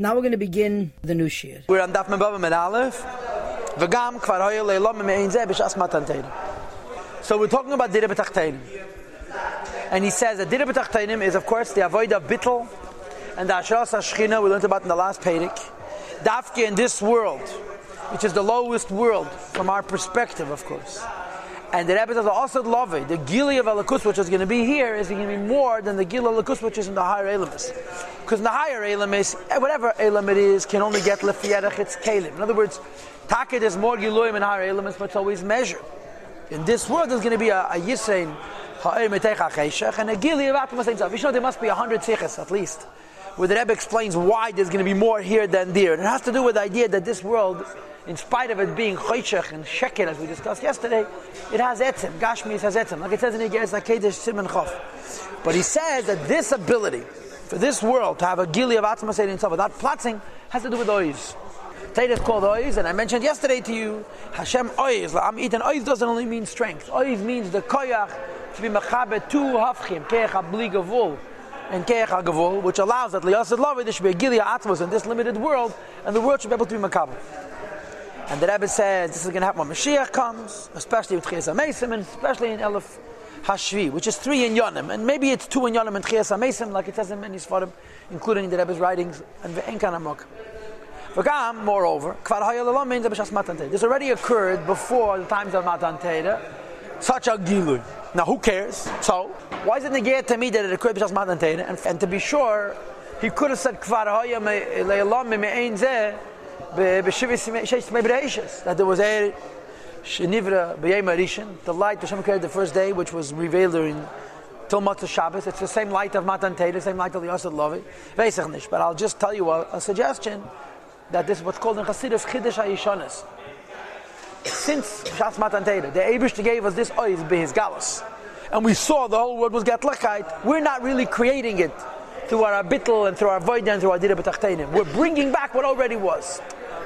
Now we're going to begin the new shir. We're on Daf Mebava Med Aleph. V'gam kvar hoye me'ein zeh b'shas. So we're talking about Dira B'tachteinim. And he says that Dira B'tachteinim is of course the avoid of Bittel and the Asheras HaShechina we learned about in the last Pedic. Dafke in this world, which is the lowest world from our perspective of course. And the Rebbe says also love the Gili of Alakus, which is going to be here, is going to be more than the Gili of Alakus, which is in the higher Elamis. Because in the higher Elamis, eh, whatever Elam it is, can only get Lefierach, it's Kalim. In other words, Takid is more Giluim in higher Elamis, but it's always measured. In this world, there's going to be a, a Yisrain, and a Gili of Atmas You know, there must be a hundred Sikhs at least, where the Rebbe explains why there's going to be more here than there. And it has to do with the idea that this world in spite of it being choshech and sheker, as we discussed yesterday, it has etzim. Gashmis has etzim. Like it says in Igez Lakedesh Simon Chof. But he says that this ability for this world to have a gili of atzma in itself without platzing has to do with ois. Tate is called ois, and I mentioned yesterday to you, Hashem ois. I'm eating ois doesn't only mean strength. Ois means the koyach to be mechabe two hafchim, keach abli gavul and keach gavul, which allows that liyasad there should be a gili atmos in this limited world, and the world should be able to be mechabe. And the Rebbe says this is going to happen when Mashiach comes, especially with Chias HaMesim, and especially in Elif Hashvi, which is three in Yonim, and maybe it's two in Yonim and Chias HaMesim, like it says in many Sfarim, including the Rebbe's writings, and Ve'enkan HaMok. V'gam, moreover, Kvar Hayal means B'shas Matan This already occurred before the times of Matan such a Gilui. Now, who cares? So, why is it negated to me that it occurred B'shas Matan? And, and to be sure, he could have said Kvar Hayal Le'elam Me'ein Zeh, that there was a Shenivra B'yem Arishin, the light Hashem created the first day, which was revealed during till Matzah Shabbos. It's the same light of Matan Teda, the same light of the Yosef Lovi. But I'll just tell you a, a, suggestion that this is what's called in Chassidus Chiddush HaYishonis. Since Shas Matan Teda, the Abish gave us this oil his galus. And we saw the whole world was Gatlachite. We're not really creating it through our Abittel and through our Void and through our Dira B'Tachteinim. We're bringing back what already was.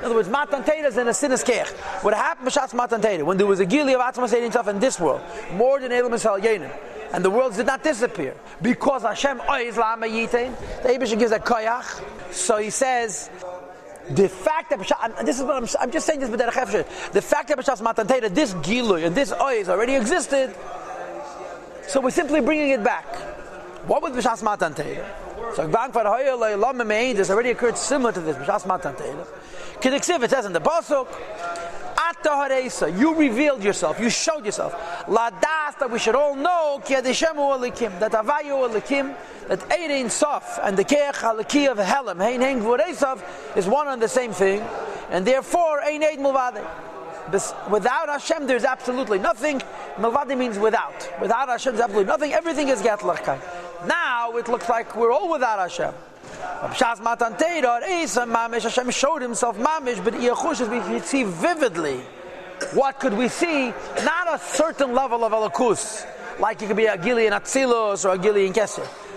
In other words, Matan is in a sinas kech. What happened b'shatz Matan Teda when there was a gili of Atzma Seidim himself in this world, more than Elam Yisrael Yenim, and the worlds did not disappear because Hashem oiz la'ama yitain. The Abish gives a koyach. So he says. The fact that this is what I'm, I'm just saying this, but the fact that b'shas matan this gilui and this ois already existed, so we're simply bringing it back. What was b'shas matan? So Bank for Hoya this already occurred similar to this, b'shas it says in the Pasuk, Ata you revealed yourself, you showed yourself. La das, that we should all know, that avayu alikim, that Eirin Sof and the Keach Halaki of Helam, Hein Hein is one and the same thing, and therefore, Ein Eid Mulvade. Without Hashem, there's absolutely nothing. Mulvade means without. Without Hashem, there's absolutely nothing. Everything is Gatlachkai. Now it looks like we're all without Hashem. Shas Matan Teira, Eisa Mamish, Hashem showed himself Mamish, but Iachush, we can see vividly. What could we see? Not a certain level of Alakus, like it could be a Gili in or a Gili in.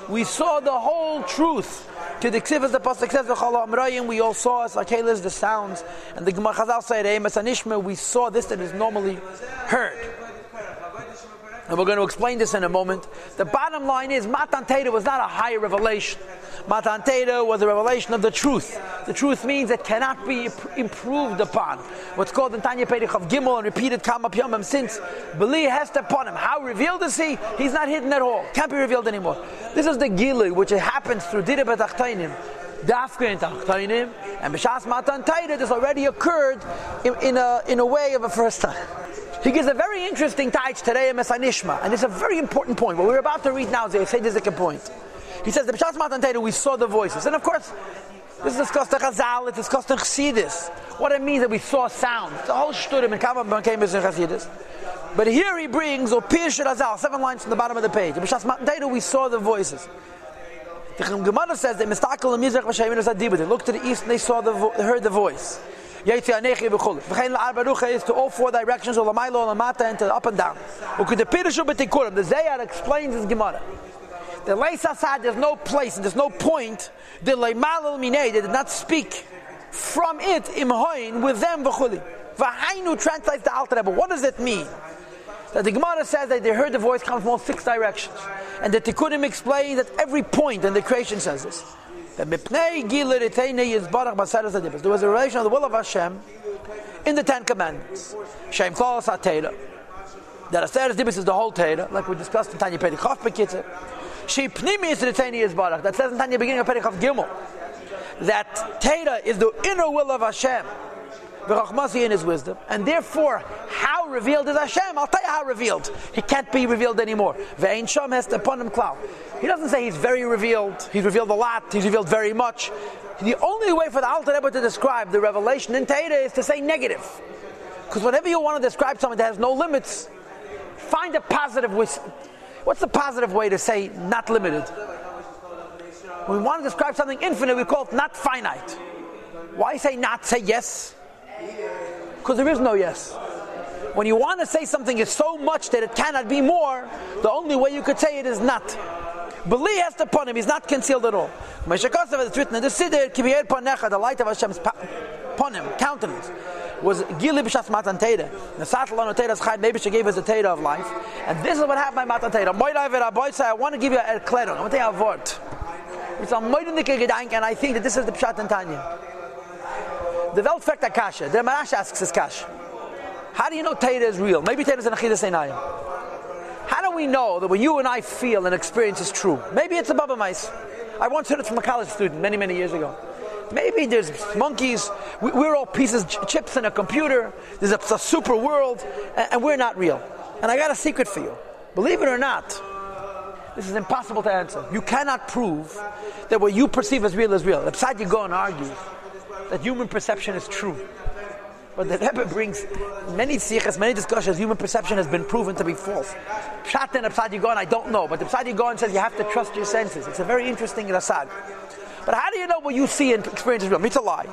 We saw the whole truth. To the Ksivas, the Pasuk says, we all saw as like the sounds, and the Gemara Chazal said, Anishma, we saw this that is normally heard. And we're going to explain this in a moment. The bottom line is Matan Teda was not a higher revelation. Matan Teda was a revelation of the truth. The truth means it cannot be improved upon. What's called in Tanya Perich of Gimel and repeated Kama Piyamim since Beli has upon him. How revealed is he? He's not hidden at all. Can't be revealed anymore. This is the Gili, which happens through Dira B'Tachtainim. Dafka in and B'Shas Matan Teda, this already occurred in, in, a, in a way of a first time. He gives a very interesting taich today in Mesanishma, and it's a very important point. What we're about to read now is a Sedizikim point. He says, the B'Shas Matan we saw the voices. And of course, this is discussed in Chazal, it's discussed in Chassidus. What it means that we saw sound. The whole Shturim in Kama came in Chassidus. But here he brings, or Pirshat Azal, seven lines from the bottom of the page. In B'Shas Matan we saw the voices. The Gemara says that Mistakel and Mizrach They looked to the east and they saw the vo- heard the voice. Yetzi Anechi v'chul. V'chein la'ar is to all four directions, or l'maylo, l'mata, and to up and down. U'kud the Pirishu b'tikurim. The Zayar explains his Gemara. The Leis Asad, there's no place and there's no point. The Leimalal Minei, they did not speak from it, imhoin, with them v'chuli. V'hainu translates the Alter Rebbe. What does it mean? That the Gemara says that they heard the voice come from all six directions. And the couldn't explain that every point in the creation says this. Adibas. There was a relation of the will of Hashem in the Ten Commandments. Shem kol satera. That aseres dibas is the whole Torah, like we discussed in Tanya Perikov Bekitzer. She pnimi is. That says in Tanya beginning of Perikov Gimel. That Torah is the inner will of Hashem v'chachmasi in his wisdom, and therefore, how revealed is Hashem? I'll tell you how revealed. He can't be revealed anymore. Ve'ein sham has upon him cloud. He doesn't say he's very revealed. He's revealed a lot. He's revealed very much. The only way for the Alter Rebbe to describe the revelation in Torah is to say negative. Because whenever you want to describe something that has no limits, find a positive. What's the positive way to say not limited? When we want to describe something infinite, we call it not finite. Why say not? Say yes. Because there is no yes. When you want to say something is so much that it cannot be more, the only way you could say it is not. Beli has to pun him, he's not concealed at all. Meshakasav is written in the Siddur, Kibiyel Panecha, the light of Hashem's pun him, countenance, was Gili B'Shas Matan Teda. The Satalon Teda's Chayim, maybe she gave us the Teda of life. And this is what happened by Matan Teda. I want to give you a kledon, I want to tell you a word. It's a moidendike gedanke, and I think that this is the Pshat and Tanya. The Welt fragt a Kasha. The Marash asks his Kasha. How do you know Torah is real? Maybe Torah is an Achidas Einayim. We know that what you and I feel and experience is true? Maybe it's a Bubbe Maise. I once heard it from a college student many, many years ago. Maybe there's monkeys. We're all pieces, chips in a computer. There's a, a super world, and we're not real. And I got a secret for you. Believe it or not, this is impossible to answer. You cannot prove that what you perceive as real is real. Upside you go and argue that human perception is true. But the Rebbe brings many tzichas, many discussions. Human perception has been proven to be false. Pshat and Pshat Yigon, I don't know, but the Yigon says you have to trust your senses. It's a very interesting rasad. But how do you know what you see and experience is real? It's a lie.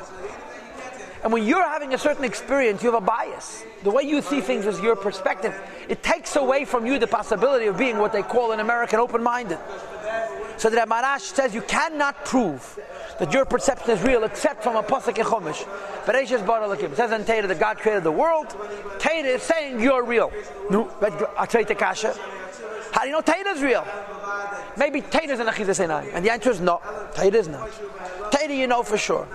And when you're having a certain experience, you have a bias. The way you see things is your perspective. It takes away from you the possibility of being what they call in American open-minded. So that Marash says you cannot prove that your perception is real except from a pasuk in Chumash. Bereshis bara lakim. Says in Torah that God created the world. Torah is saying you're real. No, tell you kasha. How do you know Torah is real? Maybe Torah is an achizas and the answer is no. Torah is not. Torah you know for sure.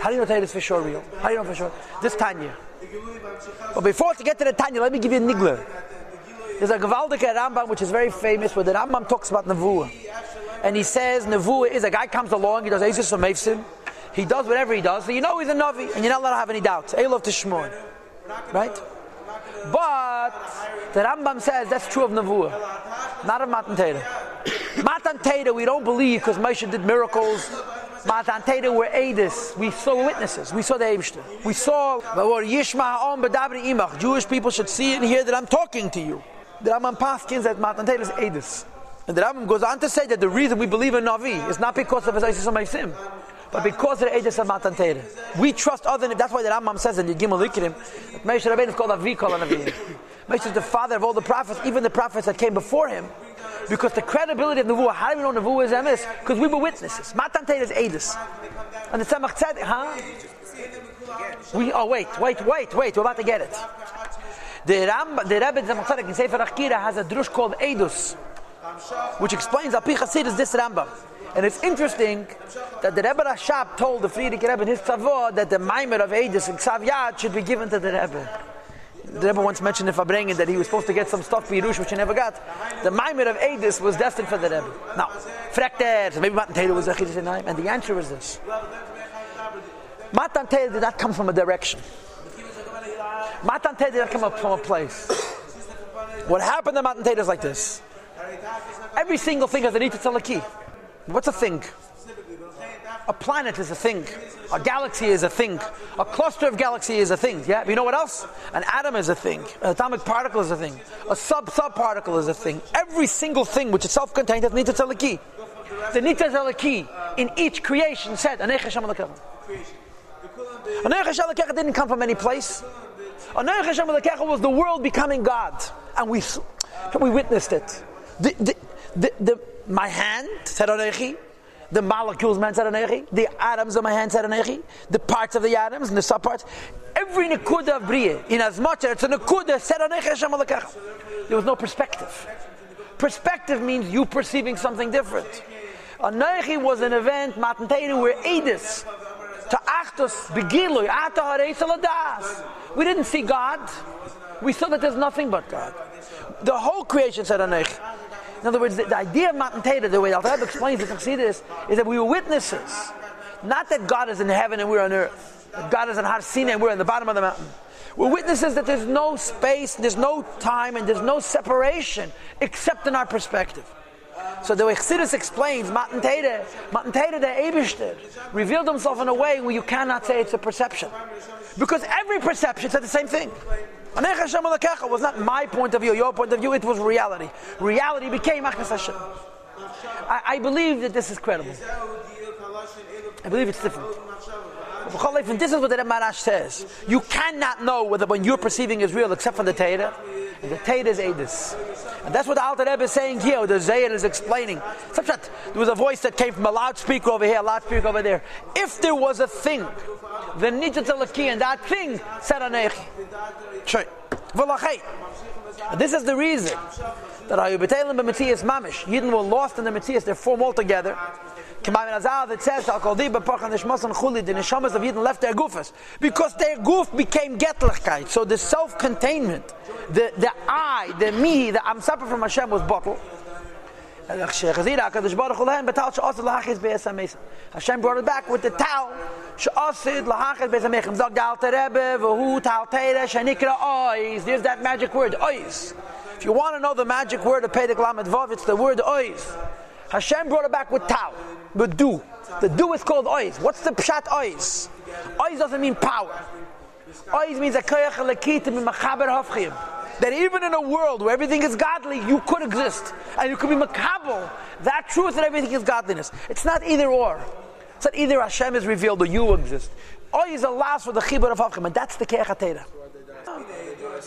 How do you know Torah is for sure real? How do you know for sure? This Tanya. But before to get to the Tanya, let me give you a nigler. There's a Gewaldike Rambam which is very famous where the Rambam talks about Nevuah and he says Nevuah is a guy comes along, he does Asus from Mefsim, he does whatever he does, so you know he's a Navi, and you're not allowed to have any doubts. Elov to Shmon. Right? But the Rambam says that's true of Nevuah, not of Matan Teda. Matan Teda we don't believe because Moshe did miracles. Matan Teda were Adis. We saw witnesses. We saw the Eibshter. We saw Jewish people should see and hear that I'm talking to you. The Rambam Paskins that Matan Teda is Adis. And the Rambam goes on to say that the reason we believe in Navi is not because of his Isis Maisim, but because of the Aegis of Matan Torah. We trust other that's why the Rambam says in the Gimel Ikrim that Moshe Rabbeinu is called Avi Kol Navi. Moshe is the father of all the prophets, even the prophets that came before him. Because the credibility of Nevuah, how do we know Nevuah is MS? Because we were witnesses. Matan Torah is Aegis. And the Tzemach Tzedek, huh? We, oh, wait, wait, wait, wait, we're about to get it. The, Rambam, the Rebbe Tzemach Tzedek in Sefer HaChakira has a drush called Eidus which explains Api Chasid this Rambam. And it's interesting that the Rebbe Rashab told the Frierdiker Rebbe in his Tzavor that the Maimer of Eidus and Ksav should be given to the Rebbe. The Rebbe once mentioned in Farbrengen that he was supposed to get some stuff for Yerush, which he never got. The Maimer of Eidus was destined for the Rebbe. Now, Frekter, maybe Matan Taylor was a Chiddush and the answer is this. Matan Taylor did not come from a direction. Matan Taylor did not come up from a place. What happened to Matan Taylor is like this. Every single thing has a need to tell a key. What's a thing? A planet is a thing. A galaxy is a thing. A cluster of galaxy is a thing. Yeah. You know what else? An atom is a thing. An atomic particle is a thing. A sub sub particle is a thing. Every single thing which is self-contained has need to tell a key. The a key in each creation said Anech Hashem Anech didn't come from any place. Anech Hashem was the world becoming God, and we we witnessed it. The, the, the, the, my hand said Anechi, the molecules man said Anechi, the atoms of my hand said Anechi, the parts of the atoms and the subparts. Every Nakuda of Bria, in as much as it's a Nakuda, said Anechi Hashem There was no perspective. Perspective means you perceiving something different. Anoichi was an event, Matan where Edis, to Achtos, Begilui, Ata We didn't see God. We saw that there's nothing but God. The whole creation said Anoichi. In other words, the, the idea of Matan Torah, the way Al Rebbe explains it, this, is that we were witnesses. Not that God is in heaven and we're on earth. God is in Har Sinai and we're in the bottom of the mountain. We're witnesses that there's no space, there's no time, and there's no separation except in our perspective. So the way Chassidus explains, Matan Torah, Matan Torah, the Eibishter, revealed himself in a way where you cannot say it's a perception. Because every perception said the same thing. Anech Hashem Elokecha was not my point of view, your point of view, it was reality. Reality became Achas Hashem. I, I believe that this is credible. I believe it's different. This is what the Marash says. You cannot know whether when you're perceiving is real except for the Torah. And the Torah is Edis. And that's what the Alter Rebbe is saying here, the Zayir is explaining. There was a voice that came from a loudspeaker over here, a loudspeaker over there. If there was a thing, the Nijat and that thing said Anechi. This is the reason that Ayubatelim b'Metzias Mamish, Yidden were lost in the Matias, they're formed all together. K'mayim Azal, it says, Al Nishmas and Chuli, the Neshamas of Yidden left their gufas. Because their goof became Getlichkeit. So the self-containment, the, the I, the me, the I'm separate from Hashem was bottled. Hashem brought it back with the towel. There's that magic word, ois. If you want to know the magic word of Pedek Lamed Vav, it's the word ois. Hashem brought it back with tau, with do. The do is called ois. What's the pshat ois? Ois doesn't mean power. Ois means a koyach alekitim machaber hafchim that even in a world where everything is godly, you could exist. And you could be makabel. That truth that everything is godliness. It's not either or. It's not either Hashem is revealed or you exist. Oy is a last for the chibur of Havchim, and that's the keachatera.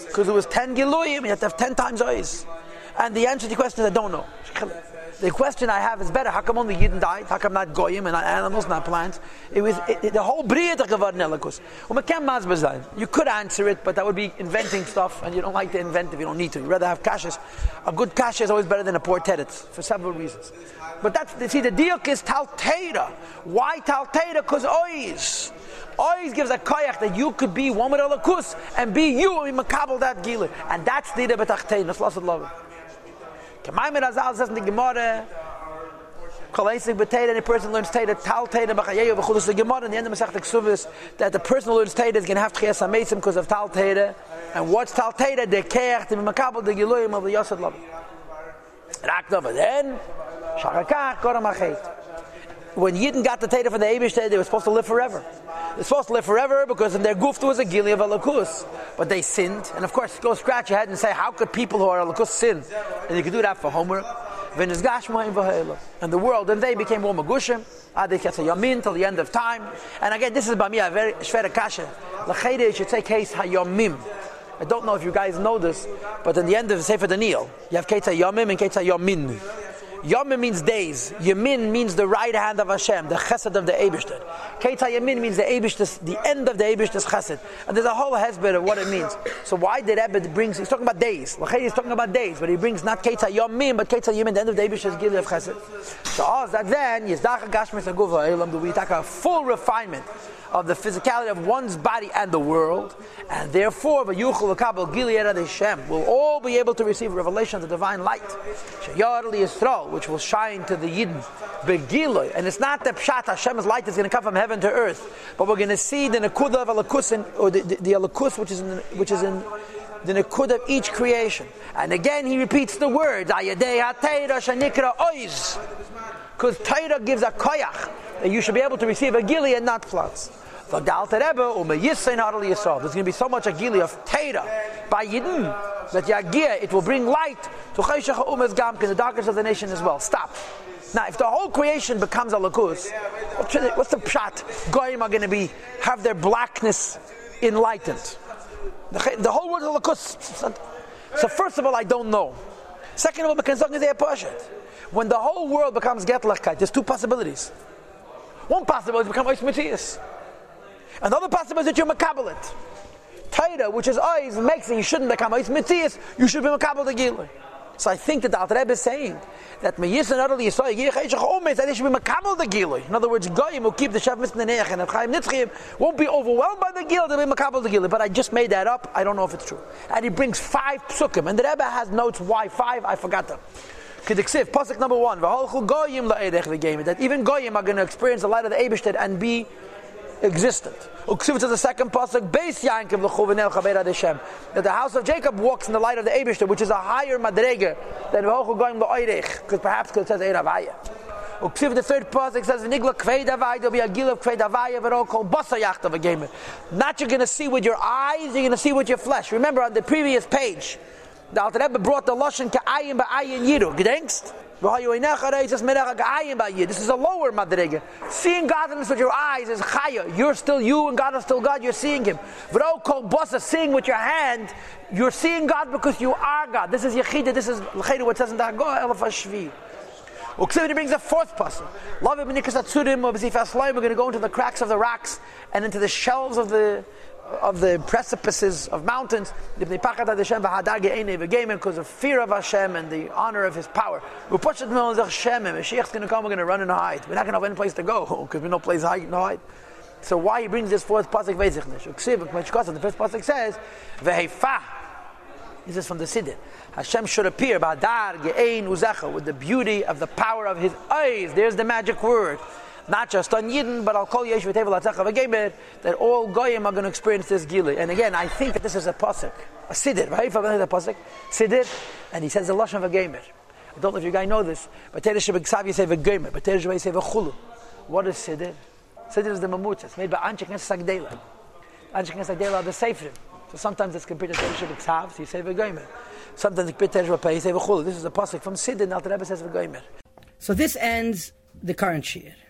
Because it was 10 giluyim, you have to have 10 times oyes. And the answer to the question is I don't know. The question I have is better. How come only Yidden died? How come not goyim and not animals, not plants? It was it, it, the whole bria geworden elikus. You could answer it, but that would be inventing stuff, and you don't like to invent if you don't need to. You rather have kashas. A good kasha is always better than a poor teretz for several reasons. But that's see the deal is talteira. Why talteira? Because ois. Always gives a koyach that you could be one with alakus and be you and makabel that gila. And that's the betachtein. That's lost Kemaimir Azal says in the Gemara, Kolaisik b'teira, any person learns teira, tal teira, b'chayeyu, v'chudus the Gemara, in the end of Masech Ksubis, that the person who learns teira is going to have tchias ha because of tal teira. And what's tal teira? The keach, the makabel, the giluyim of the Yosef Love. Rakt over then, shachakach, koram achet. When Yidden got the teira from the Abish they were supposed to live forever. They're supposed to live forever because in their goof was a gili of alakus. But they sinned. And of course, go scratch your head and say, how could people who are alakus sin? And you could do that for homework. And the world, and they became more magushim. Yamin till the end of time. And again, this is by me a very shvera kasha. L'chayde, should say case hayomim. I don't know if you guys know this, but in the end of Sefer Daniel, you have Ketza Yomim and Ketza Yomin. Yomim means days. Yamin means the right hand of Hashem, the chesed of the Eibishter. Keita Yamin means the Eibishter, the end of the Eibishter's chesed. And there's a whole hezbollah of what it means. So why did Ebed brings, he's talking about days. Lachei is talking about days, but he brings not Keita Yamin, but Keita Yamin, the end of the Eibishter's gift of chesed. So all that then, Yizdach Gashmis Aguva, Elam, we take a full refinement of the physicality of one's body and the world, and therefore the v'yuchel v'kabel gilead Hashem will all be able to receive revelation of the divine light, Yisrael, which will shine to the Yidden, begiloy, and it's not that pshat Hashem's light is going to come from heaven to earth, but we're going to see the nekuda of alakus, or the, the, the alakus which is in, which is in the nekud of each creation. And again, he repeats the words. Because Torah gives a koyach that you should be able to receive a gili and not floods. Umm there's going to be so much agili of Torah by Yidden that Yagia, it will bring light to Chayshach Umas Gamkin, the darkness of the nation as well. Stop. Now, if the whole creation becomes a lakus, what's the pshat? Goyim are going to be have their blackness enlightened. The, the whole world is a lakus. So first of all, I don't know. Second of all, because when the whole world becomes getlachkeit, there's two possibilities. One possibility is become Ois Matthias. Another possibility is that you're Makabalit. Taita, which is eyes, makes it you shouldn't become Ois Matthias, you should be Makabal the Gilui. So I think that the Alter Rebbe is saying that Meyis and Adal Yisrael Yirchei Omes that they should be makabel the Gilui. In other words, Goyim will keep the Shav Mitzvah Neach and Chaim Nitzchim won't be overwhelmed by the Gil. They'll be makabel the Gilui. But I just made that up. I don't know if it's true. And he brings five psukim, and the Rebbe has notes why five. I forgot them. Kediksiv, pasuk number one. That even Goyim are going to experience the light of the Eibushter and be existent. Uksiv to the second pasuk, Beis Yankiv l'chuvinel chaber Hashem. That the house of Jacob walks in the light of the Eibushter, which is a higher madrege than V'holchu Goyim la'edech, because perhaps because it says Eiravaya. Uksiv the third pasuk says Nigla Kvei Davai. There'll be a gil of Kvei but all called Basa Yachtav a gamer. Not you're going to see with your eyes, you're going to see with your flesh. Remember on the previous page, the Alter Rebbe brought the lashon Ka'ayin Ba'ayin Yiru. Gedenkst? This is a lower madrege. Seeing godliness with your eyes is chaya. You're still you, and God is still God. You're seeing Him. Bossa, seeing with your hand, you're seeing God because you are God. This is yechida. This is what says in the Haggadah. Uksivity brings a fourth puzzle. Love We're going to go into the cracks of the rocks and into the shelves of the of the precipices of mountains because of fear of Hashem and the honor of His power. Mashiach's going to come, we're going to run and hide. We're not going to have any place to go because we no place to hide. No hide. So why he brings this fourth pasuk vezichnish? The first pasuk says veheifa. This is from the Siddur. Hashem should appear with the beauty of the power of His eyes. There's the magic word not just on Yidden, but I'll call Yesh V'Tevel Atzacha that all Goyim are going to experience this Gili. And again, I think that this is a Pasuk, a Siddur, right? A Pasuk, Siddur, and he says the Lashon of a V'Gemer. I don't know if you guys know this, but Teresh B'Ksav say V'Gemer, but Teresh say V'Chulu. What is Siddur? Siddur is the Mamutz. It's made by Anshei Knesses HaGedolah. Anshei Knesses HaGedolah are the Seifrim. So sometimes it's compared to Teresh B'Ksav, so you say V'Gemer. Sometimes it's compared to Teresh B'Pei, you say. This is a Pasuk from Siddur, now the Rebbe says V'Gemer. So this ends the current Shir.